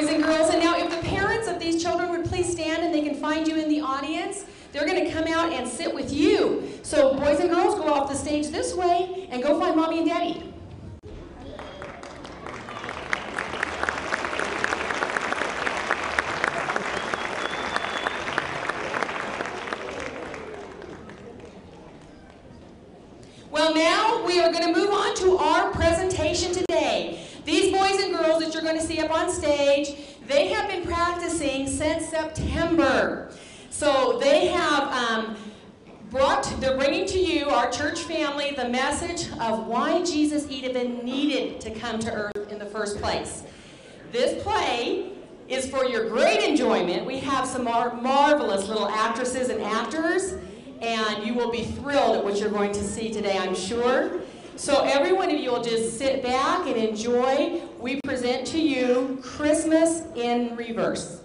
boys and girls. Come to earth in the first place. This play is for your great enjoyment. We have some mar- marvelous little actresses and actors, and you will be thrilled at what you're going to see today, I'm sure. So, every one of you will just sit back and enjoy. We present to you Christmas in Reverse.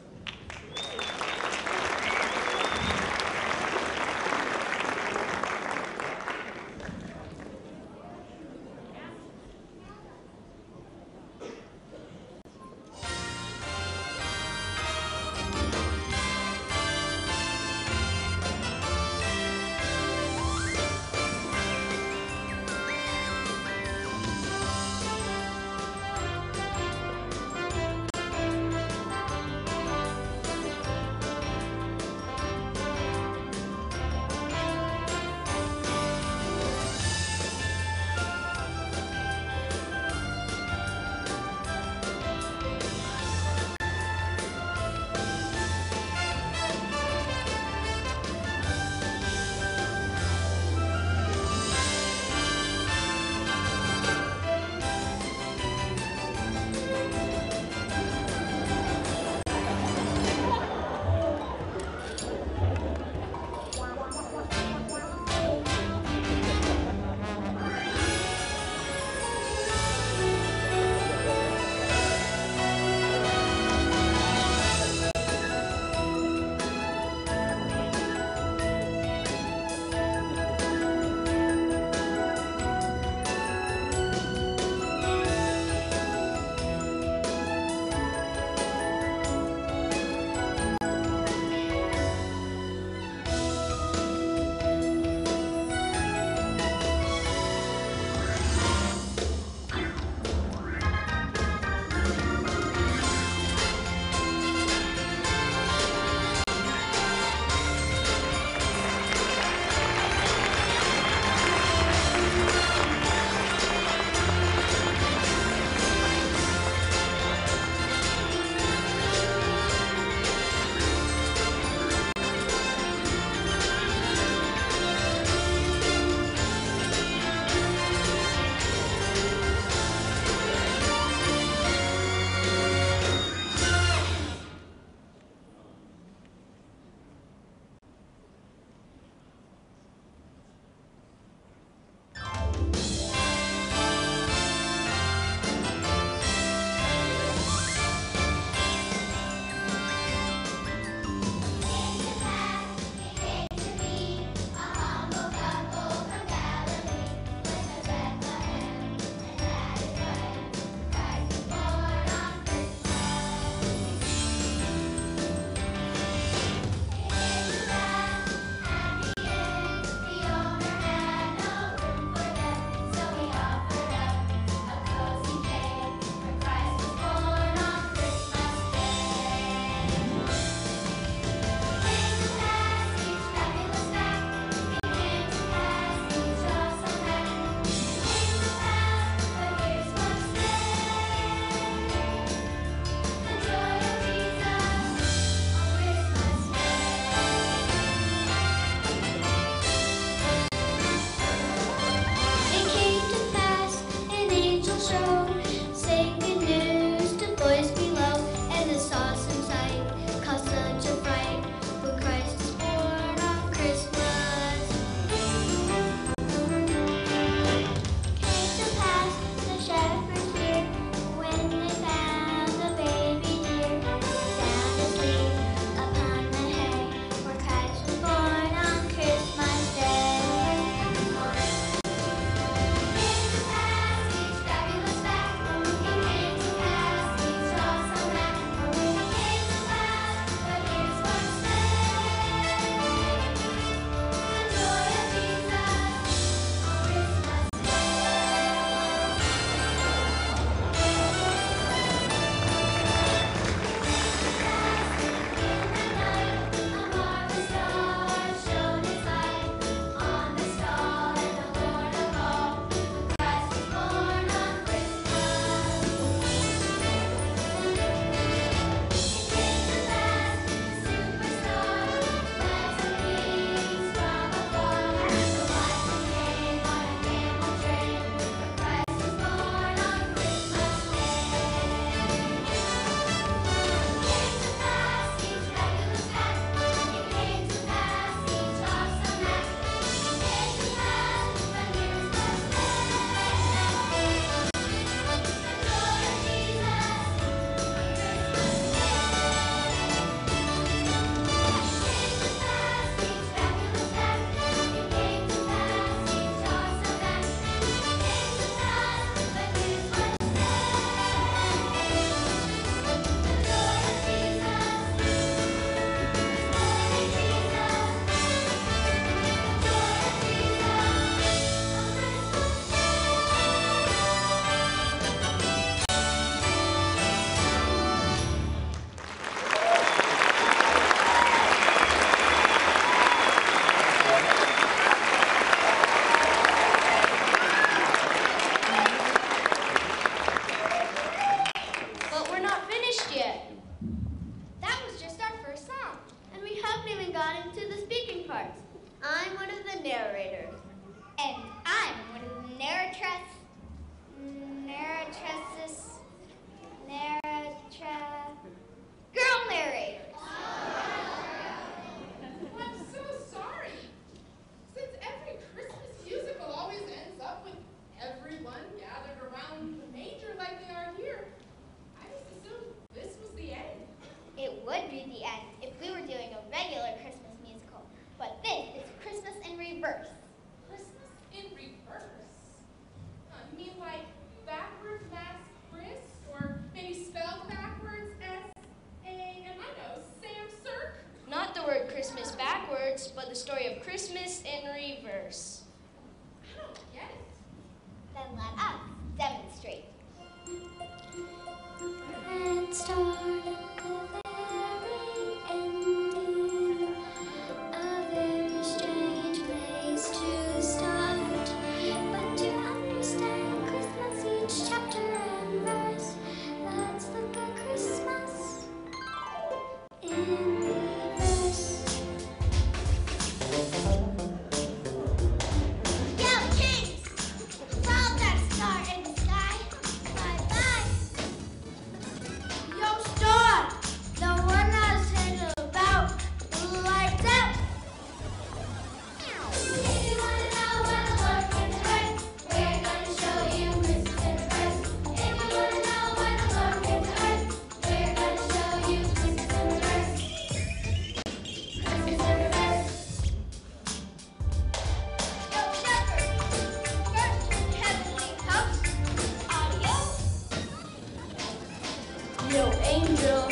No angel,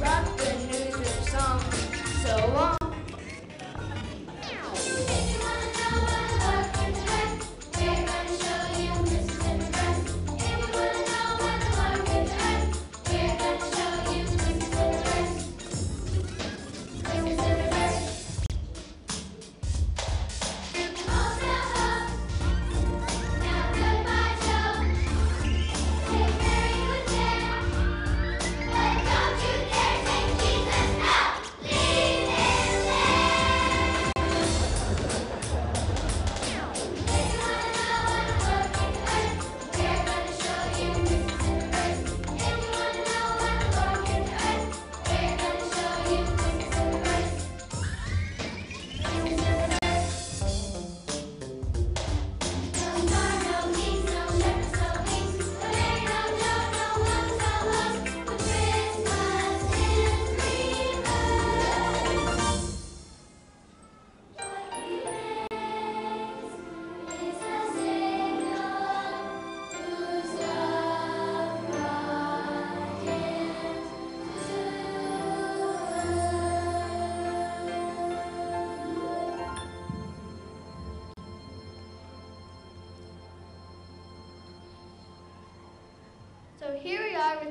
rock the news of song. So long.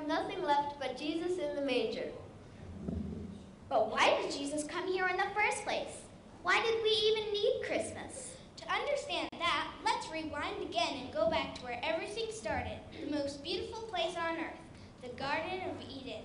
nothing left but Jesus in the manger. But why did Jesus come here in the first place? Why did we even need Christmas? To understand that, let's rewind again and go back to where everything started, the most beautiful place on earth, the Garden of Eden.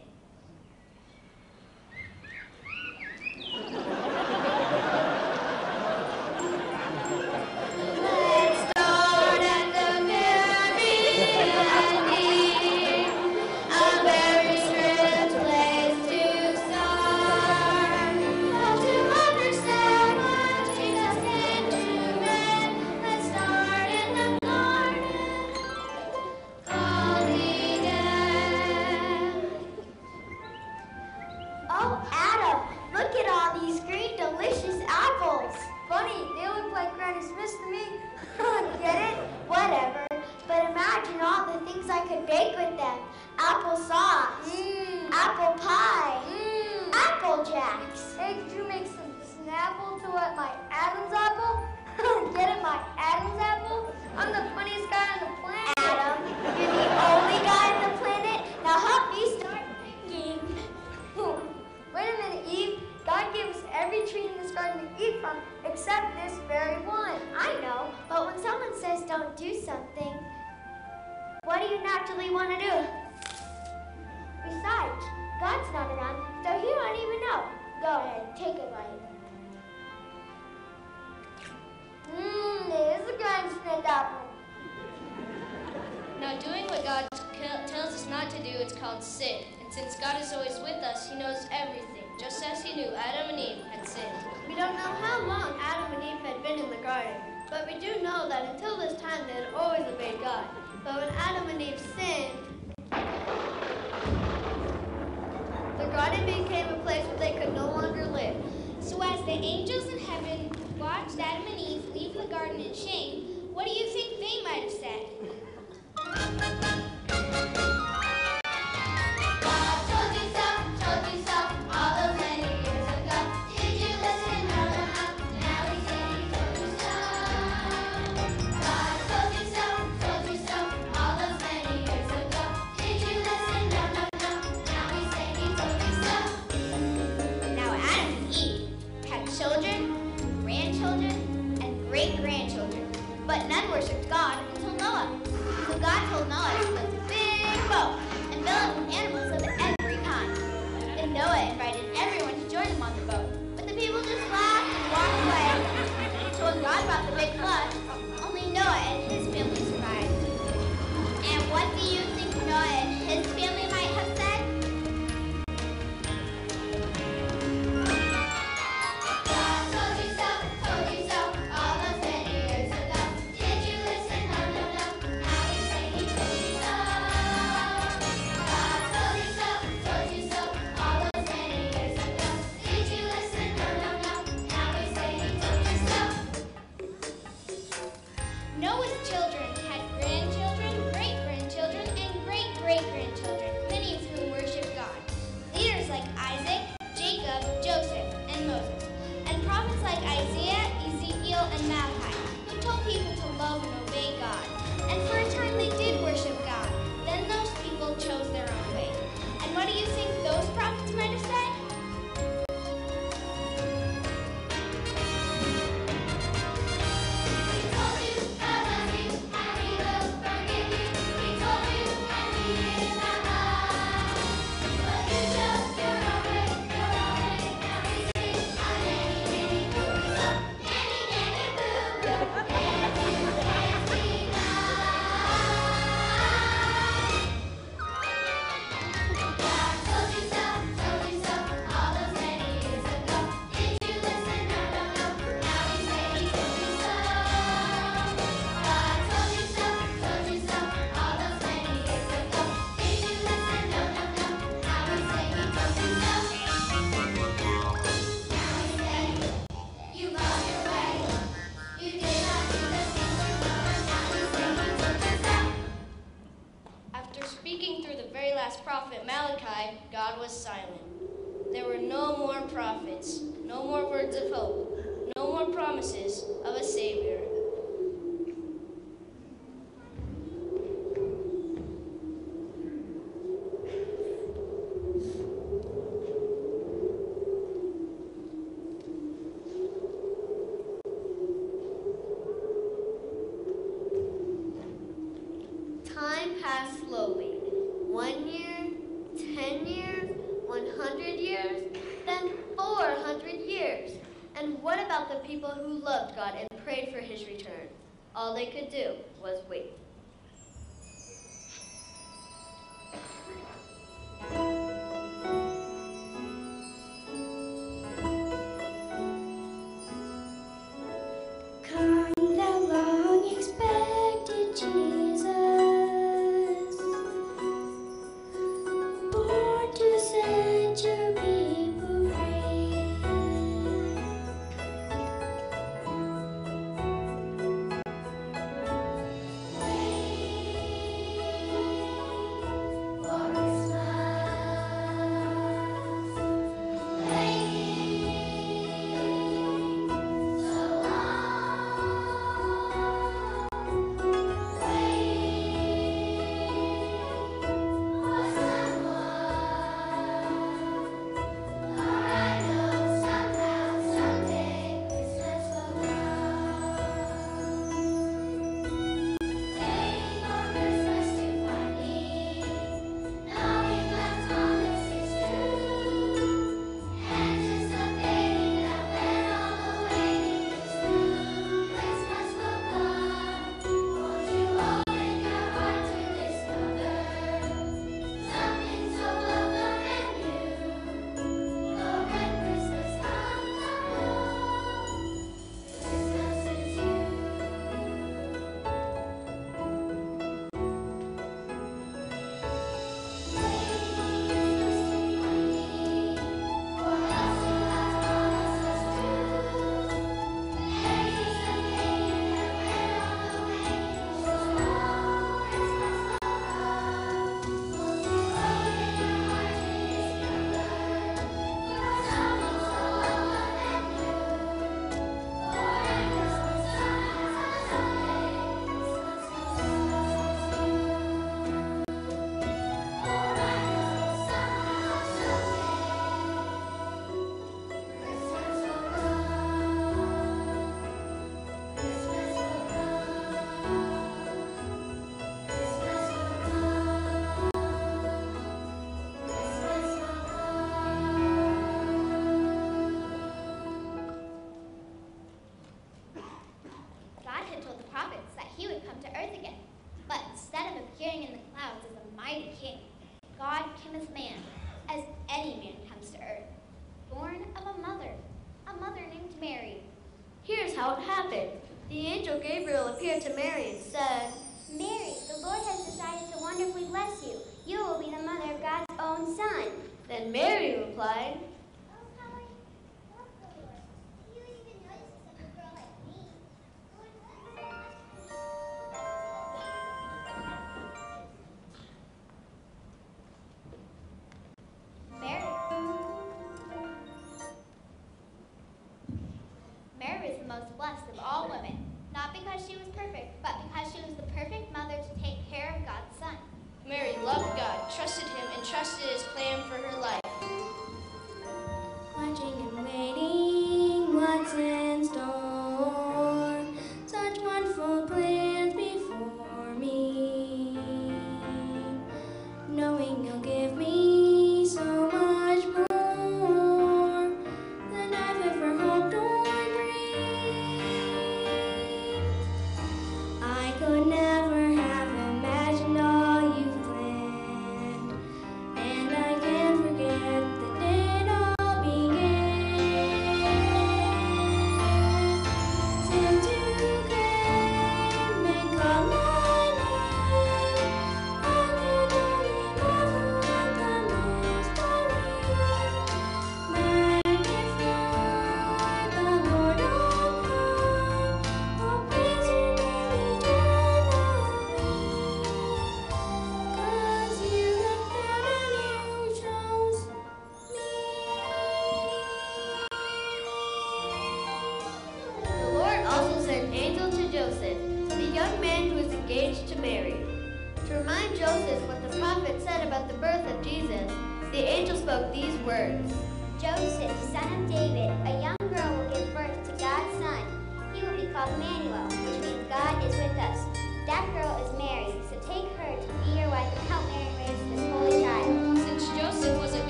All they could do was wait.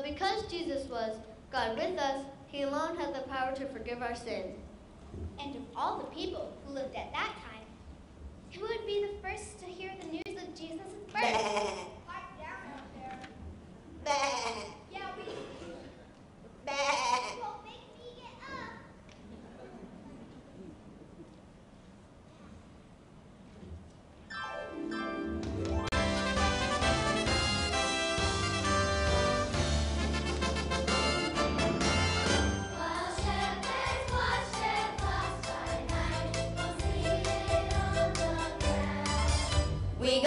But because Jesus was God with us, he alone had the power to forgive our sins. And of all the people who lived at that time, who would be the first to hear the news of Jesus' birth? Quiet down out there. Bah. Yeah, we... Bah.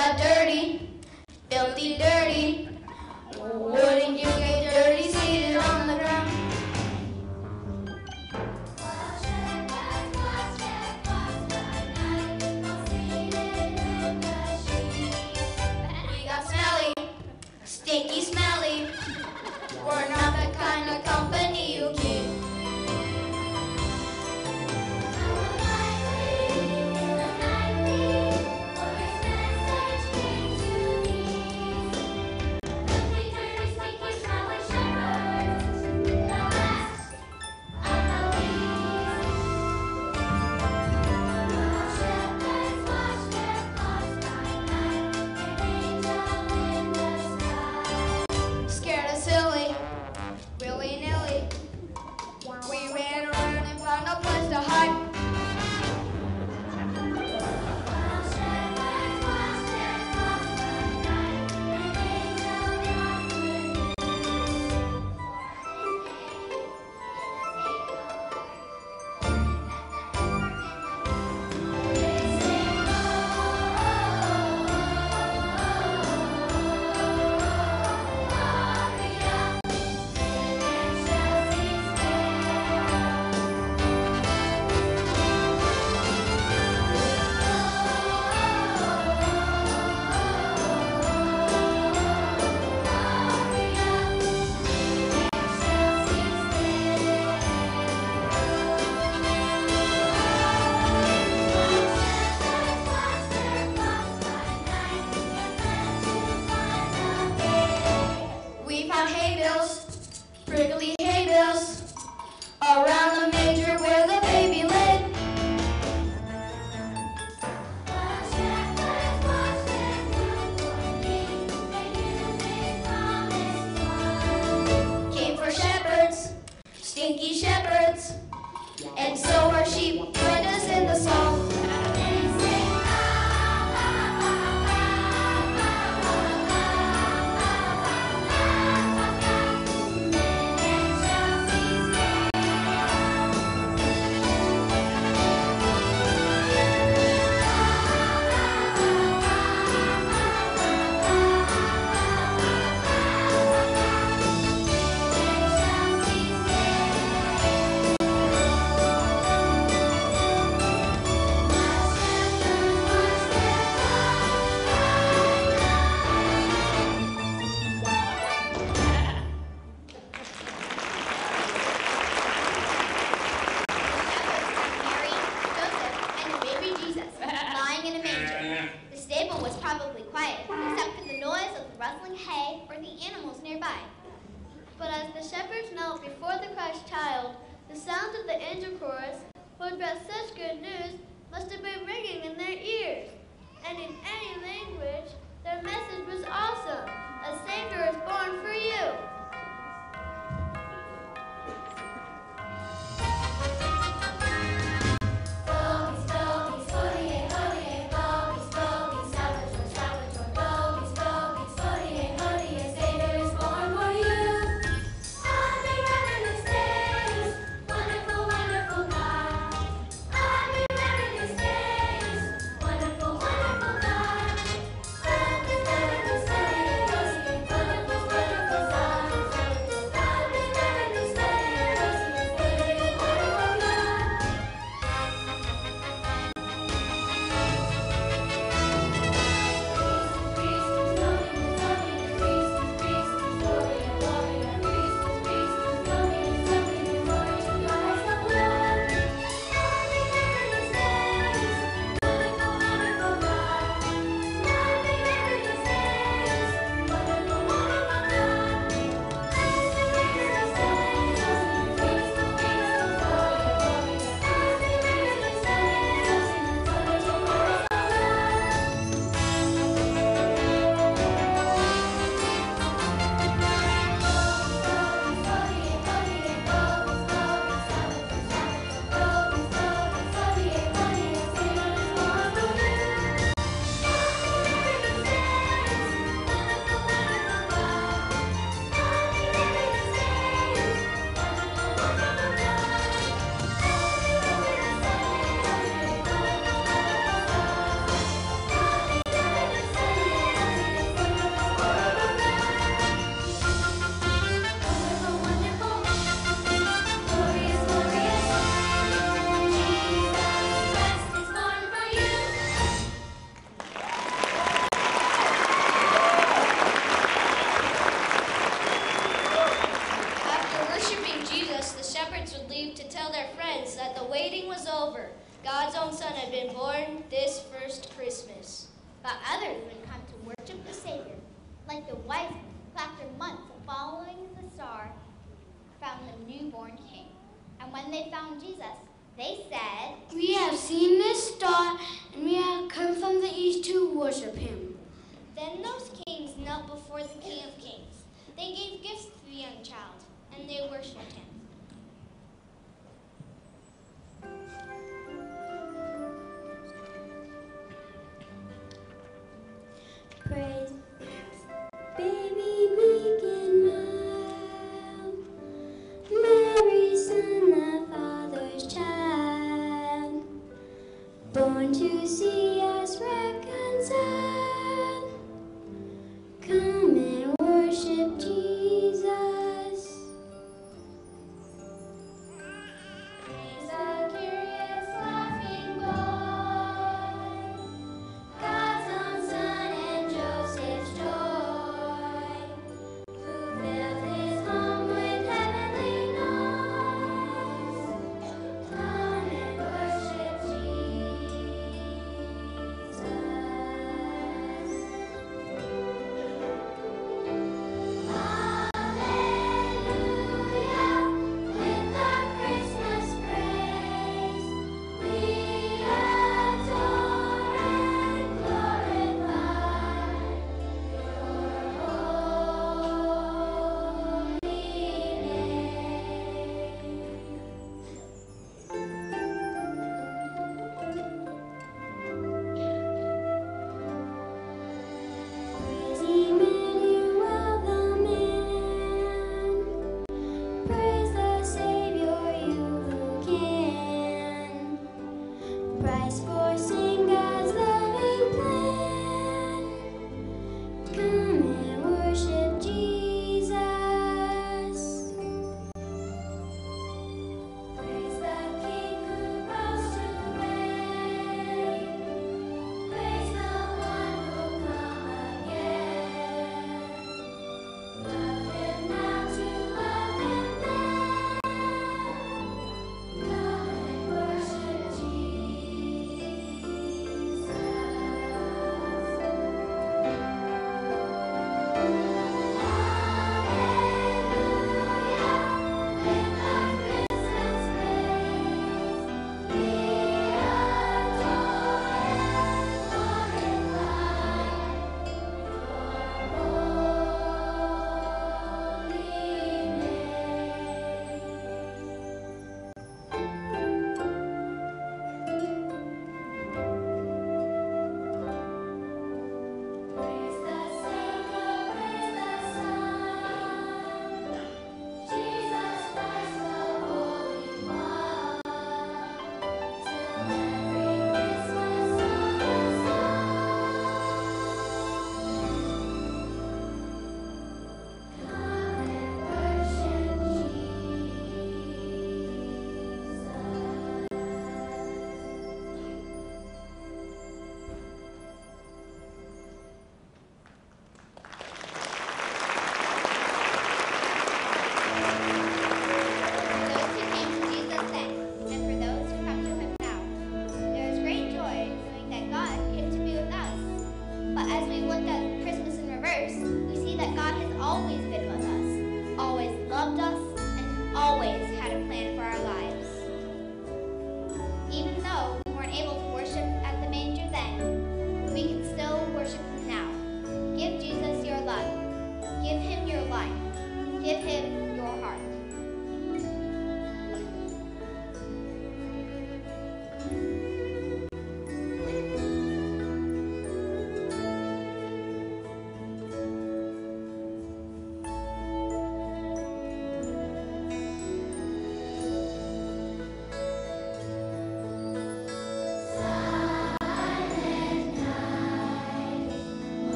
Got dirty,